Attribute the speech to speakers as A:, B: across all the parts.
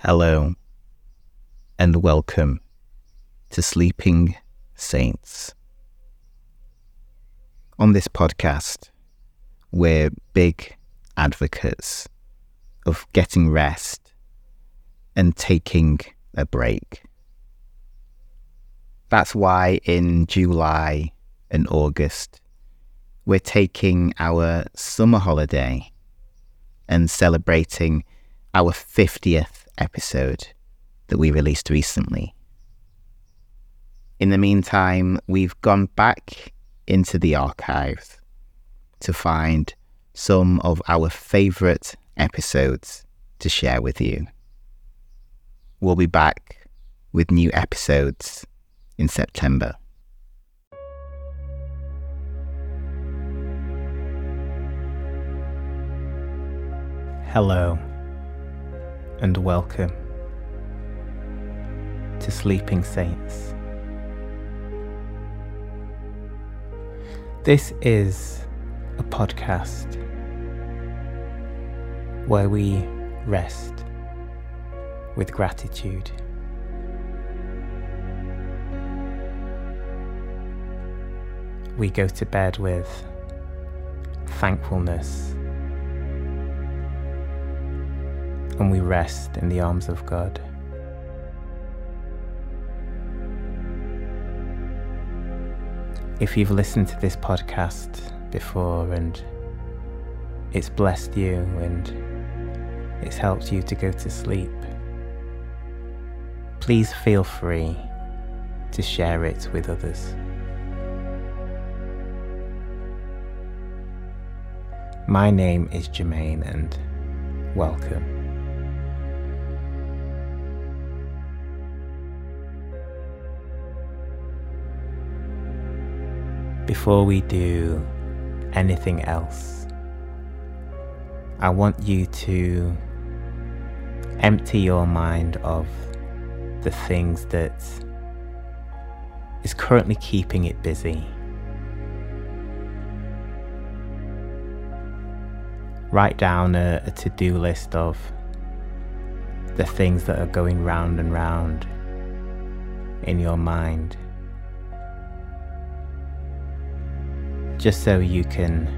A: Hello, and welcome to Sleeping Saints. On this podcast, we're big advocates of getting rest and taking a break. That's why in July and August, we're taking our summer holiday and celebrating our 50th episode that we released recently. In the meantime, we've gone back into the archives to find some of our favourite episodes to share with you. We'll be back with new episodes in September. Hello and welcome to Sleeping Saints. This is a podcast where we rest with gratitude. We go to bed with thankfulness and we rest in the arms of God. If you've listened to this podcast before and it's blessed you and it's helped you to go to sleep, please feel free to share it with others. My name is Jermaine and welcome. Before we do anything else, I want you to empty your mind of the things that is currently keeping it busy. Write down a, a to do list of the things that are going round and round in your mind. Just so you can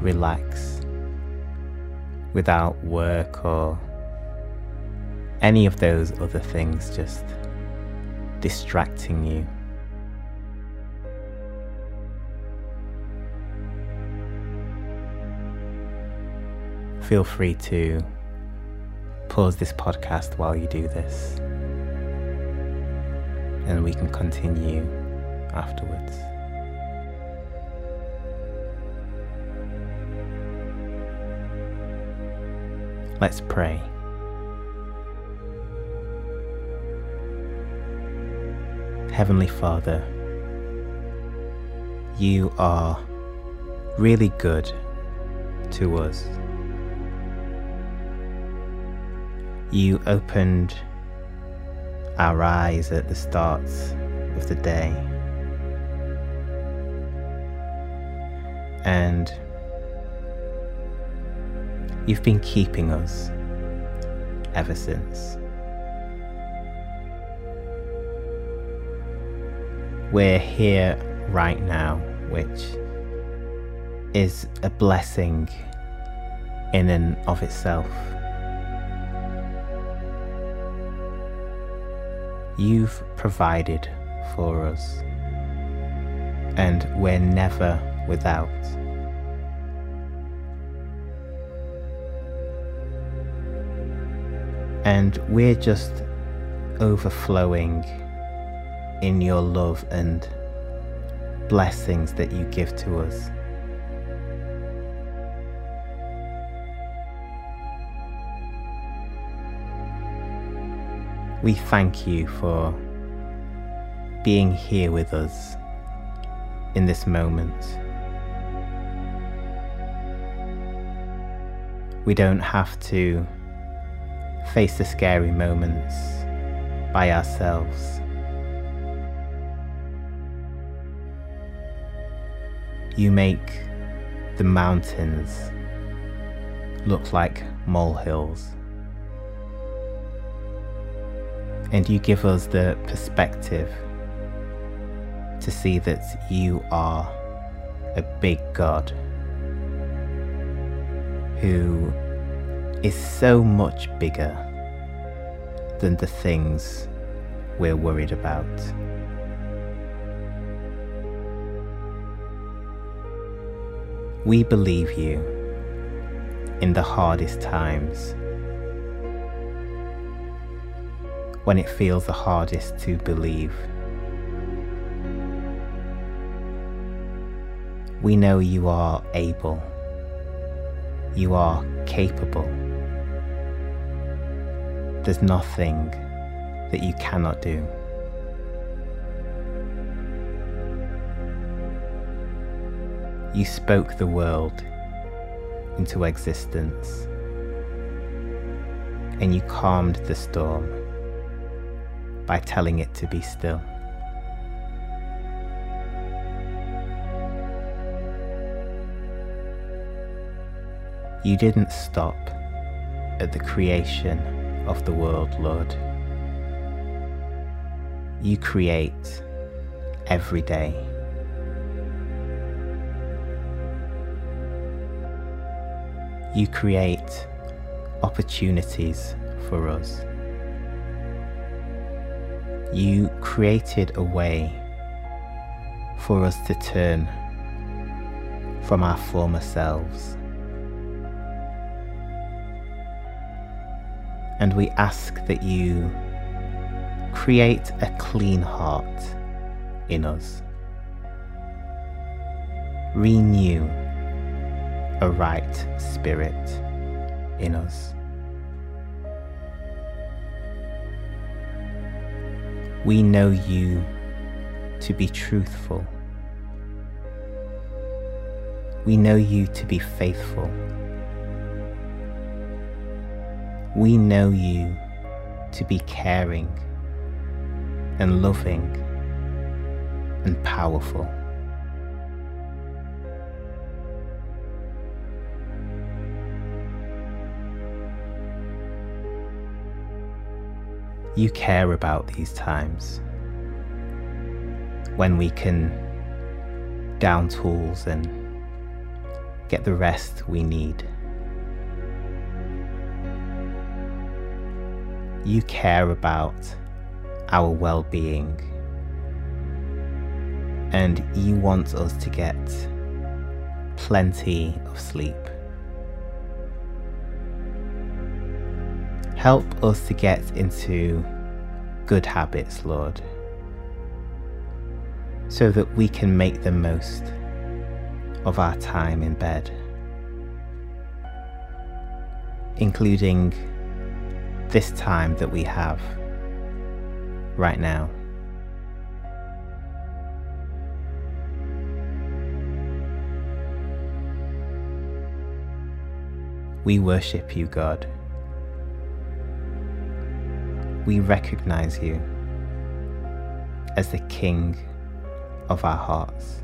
A: relax without work or any of those other things just distracting you. Feel free to pause this podcast while you do this, and we can continue afterwards. Let's pray. Heavenly Father, you are really good to us. You opened our eyes at the start of the day. And You've been keeping us ever since. We're here right now, which is a blessing in and of itself. You've provided for us, and we're never without. And we're just overflowing in your love and blessings that you give to us. We thank you for being here with us in this moment. We don't have to face the scary moments by ourselves. You make the mountains look like molehills. And you give us the perspective to see that you are a big God who is so much bigger than the things we're worried about. We believe you in the hardest times, when it feels the hardest to believe. We know you are able, you are capable. There's nothing that you cannot do. You spoke the world into existence and you calmed the storm by telling it to be still. You didn't stop at the creation of the world, Lord. You create every day. You create opportunities for us. You created a way for us to turn from our former selves. And we ask that you create a clean heart in us. Renew a right spirit in us. We know you to be truthful. We know you to be faithful. We know you to be caring and loving and powerful. You care about these times when we can down tools and get the rest we need. You care about our well being, and you want us to get plenty of sleep. Help us to get into good habits, Lord, so that we can make the most of our time in bed, including this time that we have right now. We worship you, God. We recognize you as the King of our hearts.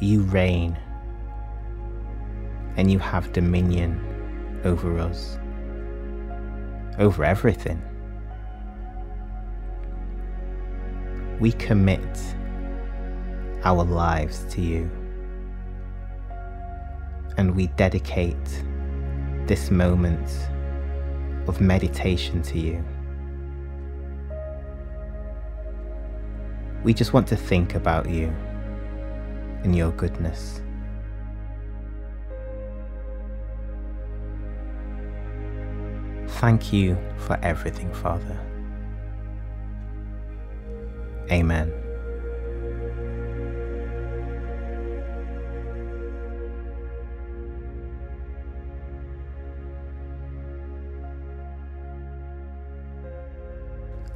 A: You reign and you have dominion over us, over everything. We commit our lives to you and we dedicate this moment of meditation to you. We just want to think about you and your goodness. Thank you for everything, Father. Amen.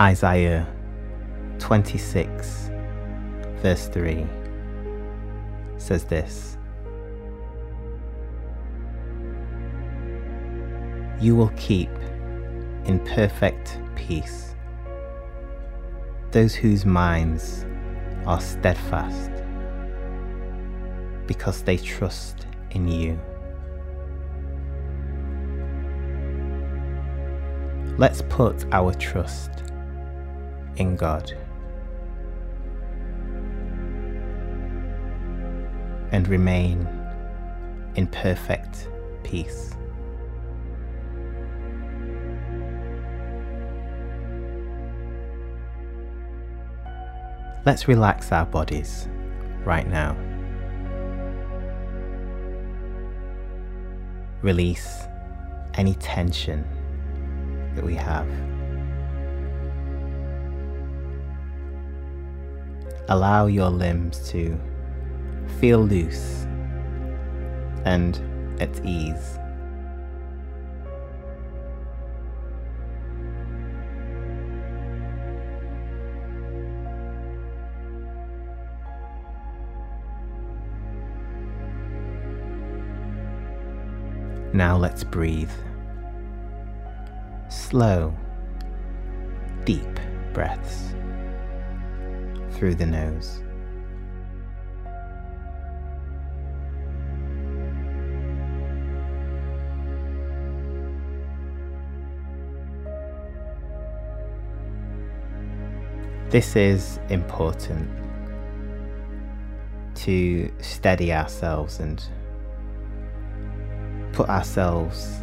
A: Isaiah 26, verse 3 says this You will keep in perfect peace. Those whose minds are steadfast because they trust in you. Let's put our trust in God and remain in perfect peace. Let's relax our bodies right now. Release any tension that we have. Allow your limbs to feel loose and at ease. Now let's breathe. Slow, deep breaths through the nose. This is important to steady ourselves and put ourselves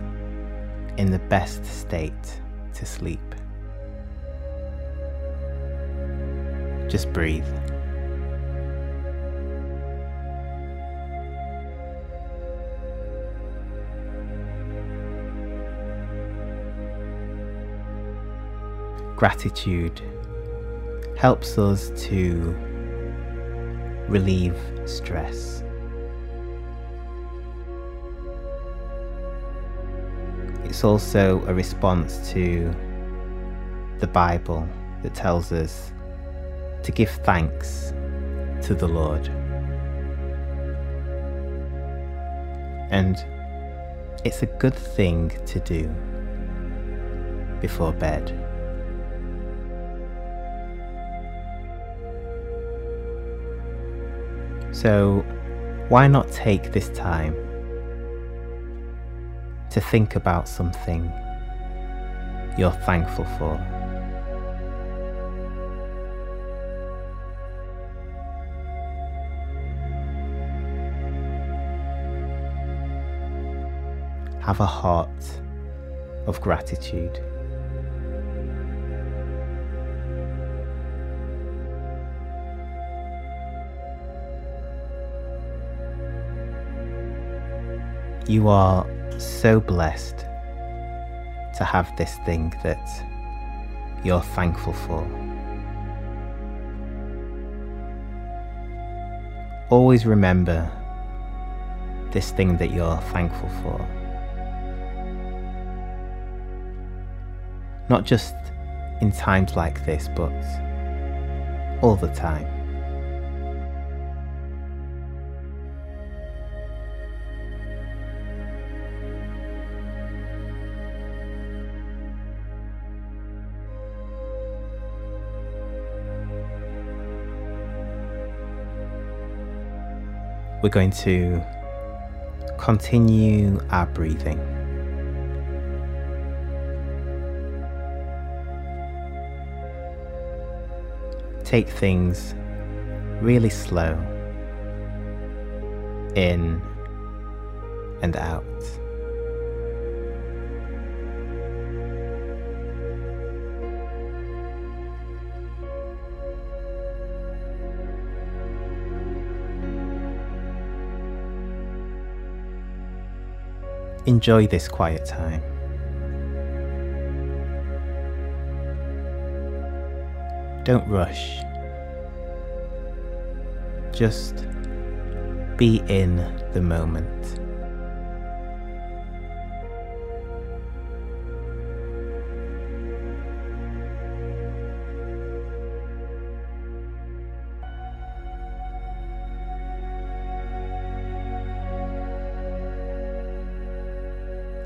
A: in the best state to sleep. Just breathe. Gratitude helps us to relieve stress. It's also a response to the Bible that tells us to give thanks to the Lord. And it's a good thing to do before bed. So, why not take this time to think about something you're thankful for. Have a heart of gratitude. You are so blessed to have this thing that you're thankful for. Always remember this thing that you're thankful for. Not just in times like this, but all the time. We're going to continue our breathing. Take things really slow in and out. Enjoy this quiet time. Don't rush. Just be in the moment.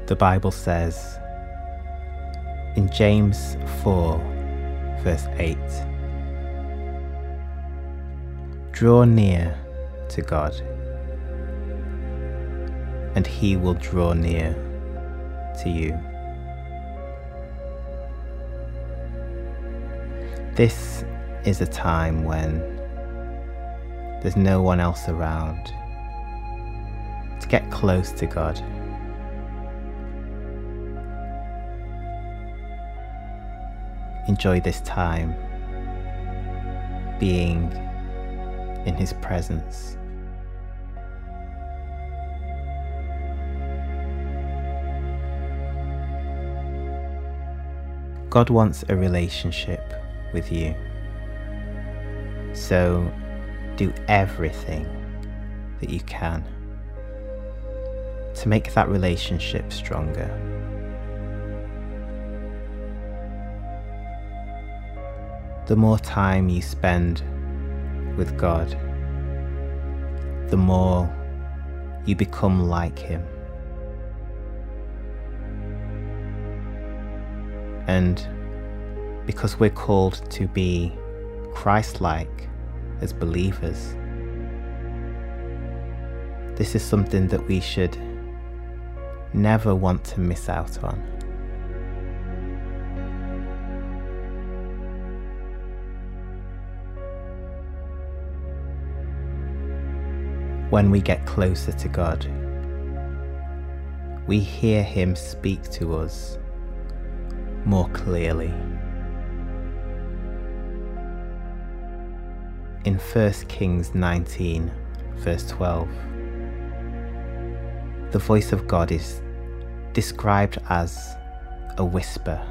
A: The Bible says in James 4, verse 8 Draw near to God, and He will draw near to you. This is a time when there's no one else around to get close to God. Enjoy this time being in His presence. God wants a relationship with you. So do everything that you can to make that relationship stronger. The more time you spend with God, the more you become like Him. And because we're called to be Christ like as believers, this is something that we should never want to miss out on. When we get closer to God, we hear Him speak to us more clearly. In 1 Kings 19, verse 12, the voice of God is described as a whisper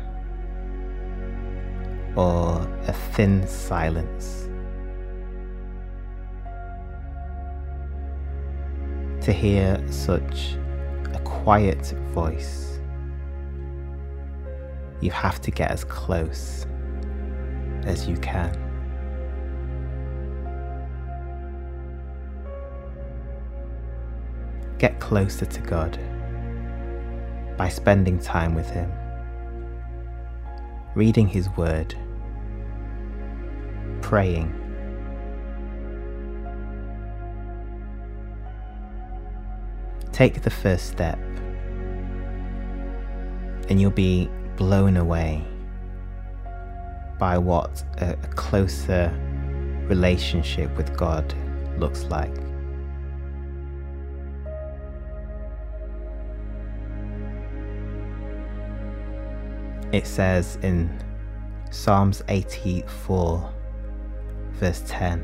A: or a thin silence. To hear such a quiet voice you have to get as close as you can. Get closer to God by spending time with Him, reading His Word, praying. Take the first step, and you'll be blown away by what a, closer relationship with God looks like. It says in Psalms 84, verse 10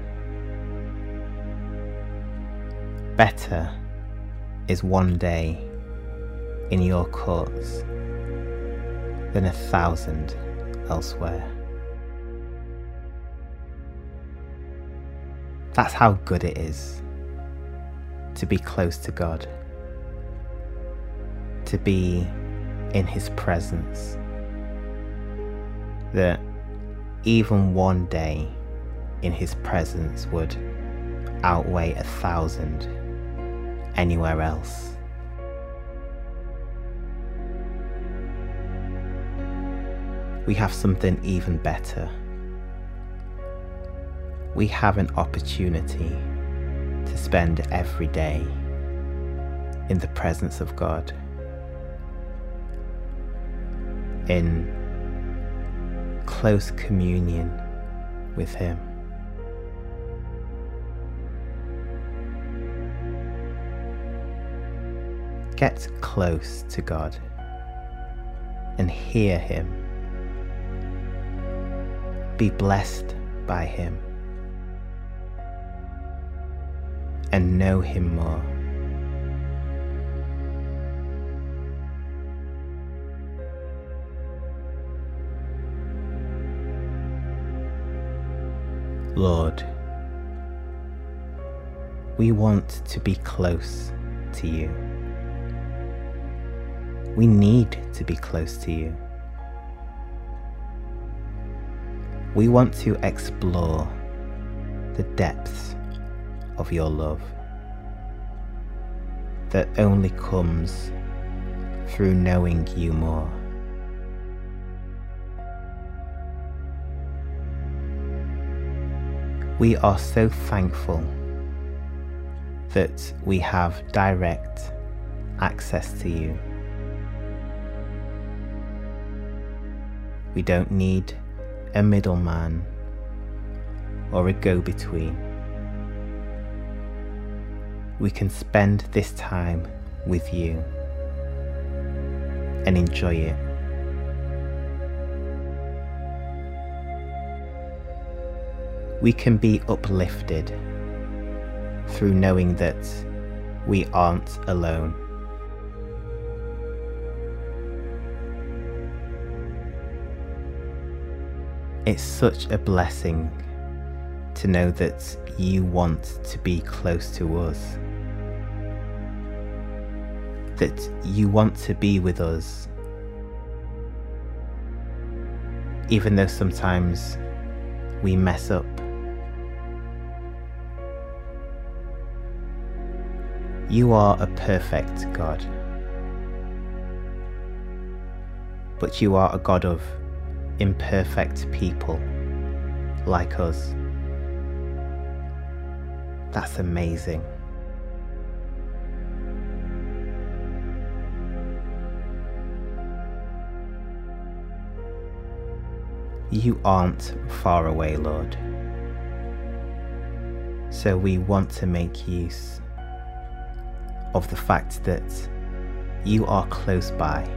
A: Better is one day in your courts than a thousand elsewhere. That's how good it is to be close to God, to be in His presence. That even one day in His presence would outweigh a thousand anywhere else. we have something even better. We have an opportunity to spend every day in the presence of God, in close communion with Him. Get close to God and hear Him be blessed by Him and know Him more. Lord, we want to be close to you. We need to be close to you. we want to explore the depths of your love that only comes through knowing you more. We are so thankful that we have direct access to you. We don't need a middleman or a go between. We can spend this time with you and enjoy it. We can be uplifted through knowing that we aren't alone. It's such a blessing to know that you want to be close to us, that you want to be with us, even though sometimes we mess up. You are a perfect God. But you are a God of imperfect people like us. That's amazing. You aren't far away, Lord. So we want to make use of the fact that you are close by.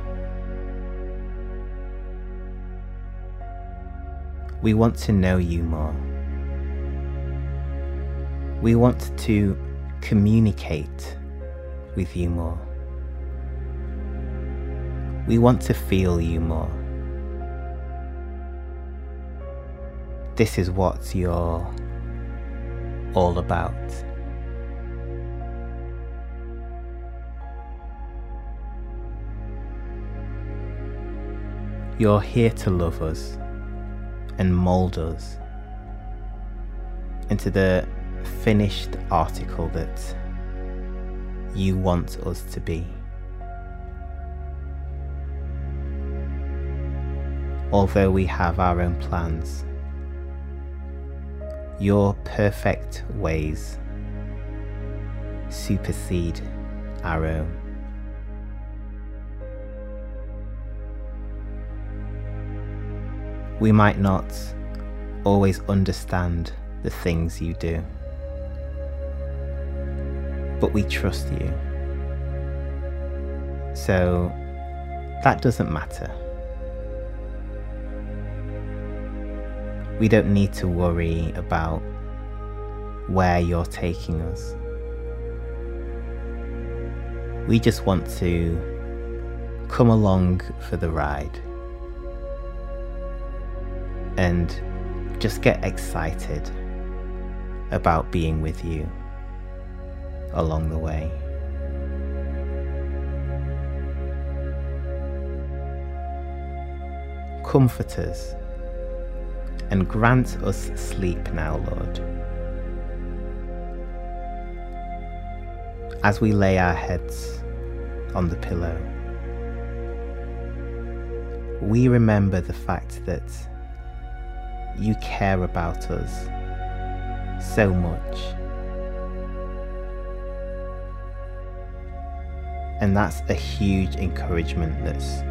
A: We want to know you more. We want to communicate with you more. We want to feel you more. This is what you're all about. You're here to love us and mold us into the finished article that you want us to be. Although we have our own plans, your perfect ways supersede our own. We might not always understand the things you do, but we trust you. So that doesn't matter. We don't need to worry about where you're taking us. We just want to come along for the ride and just get excited about being with you along the way. Comfort us and grant us sleep now, Lord. As we lay our heads on the pillow, we remember the fact that you care about us so much. And that's a huge encouragement that's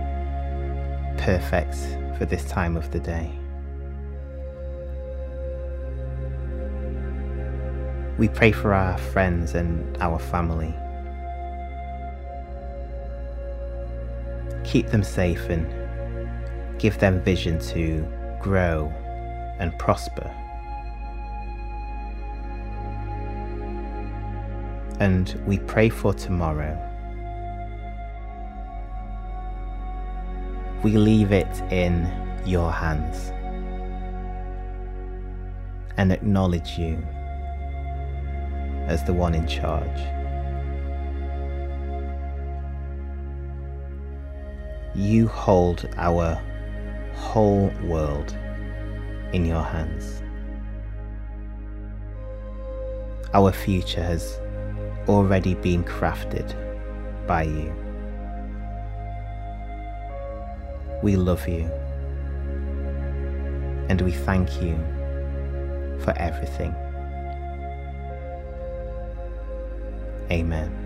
A: perfect for this time of the day. We pray for our friends and our family. Keep them safe and give them vision to grow and prosper. And we pray for tomorrow. We leave it in your hands and acknowledge you as the one in charge. You hold our whole world in your hands. Our future has already been crafted by you. We love you and we thank you for everything. Amen.